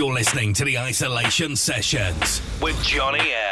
You're listening to the Isolation Sessions with Johnny.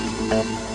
Música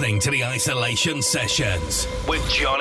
listening to the Isolation Sessions with Johnny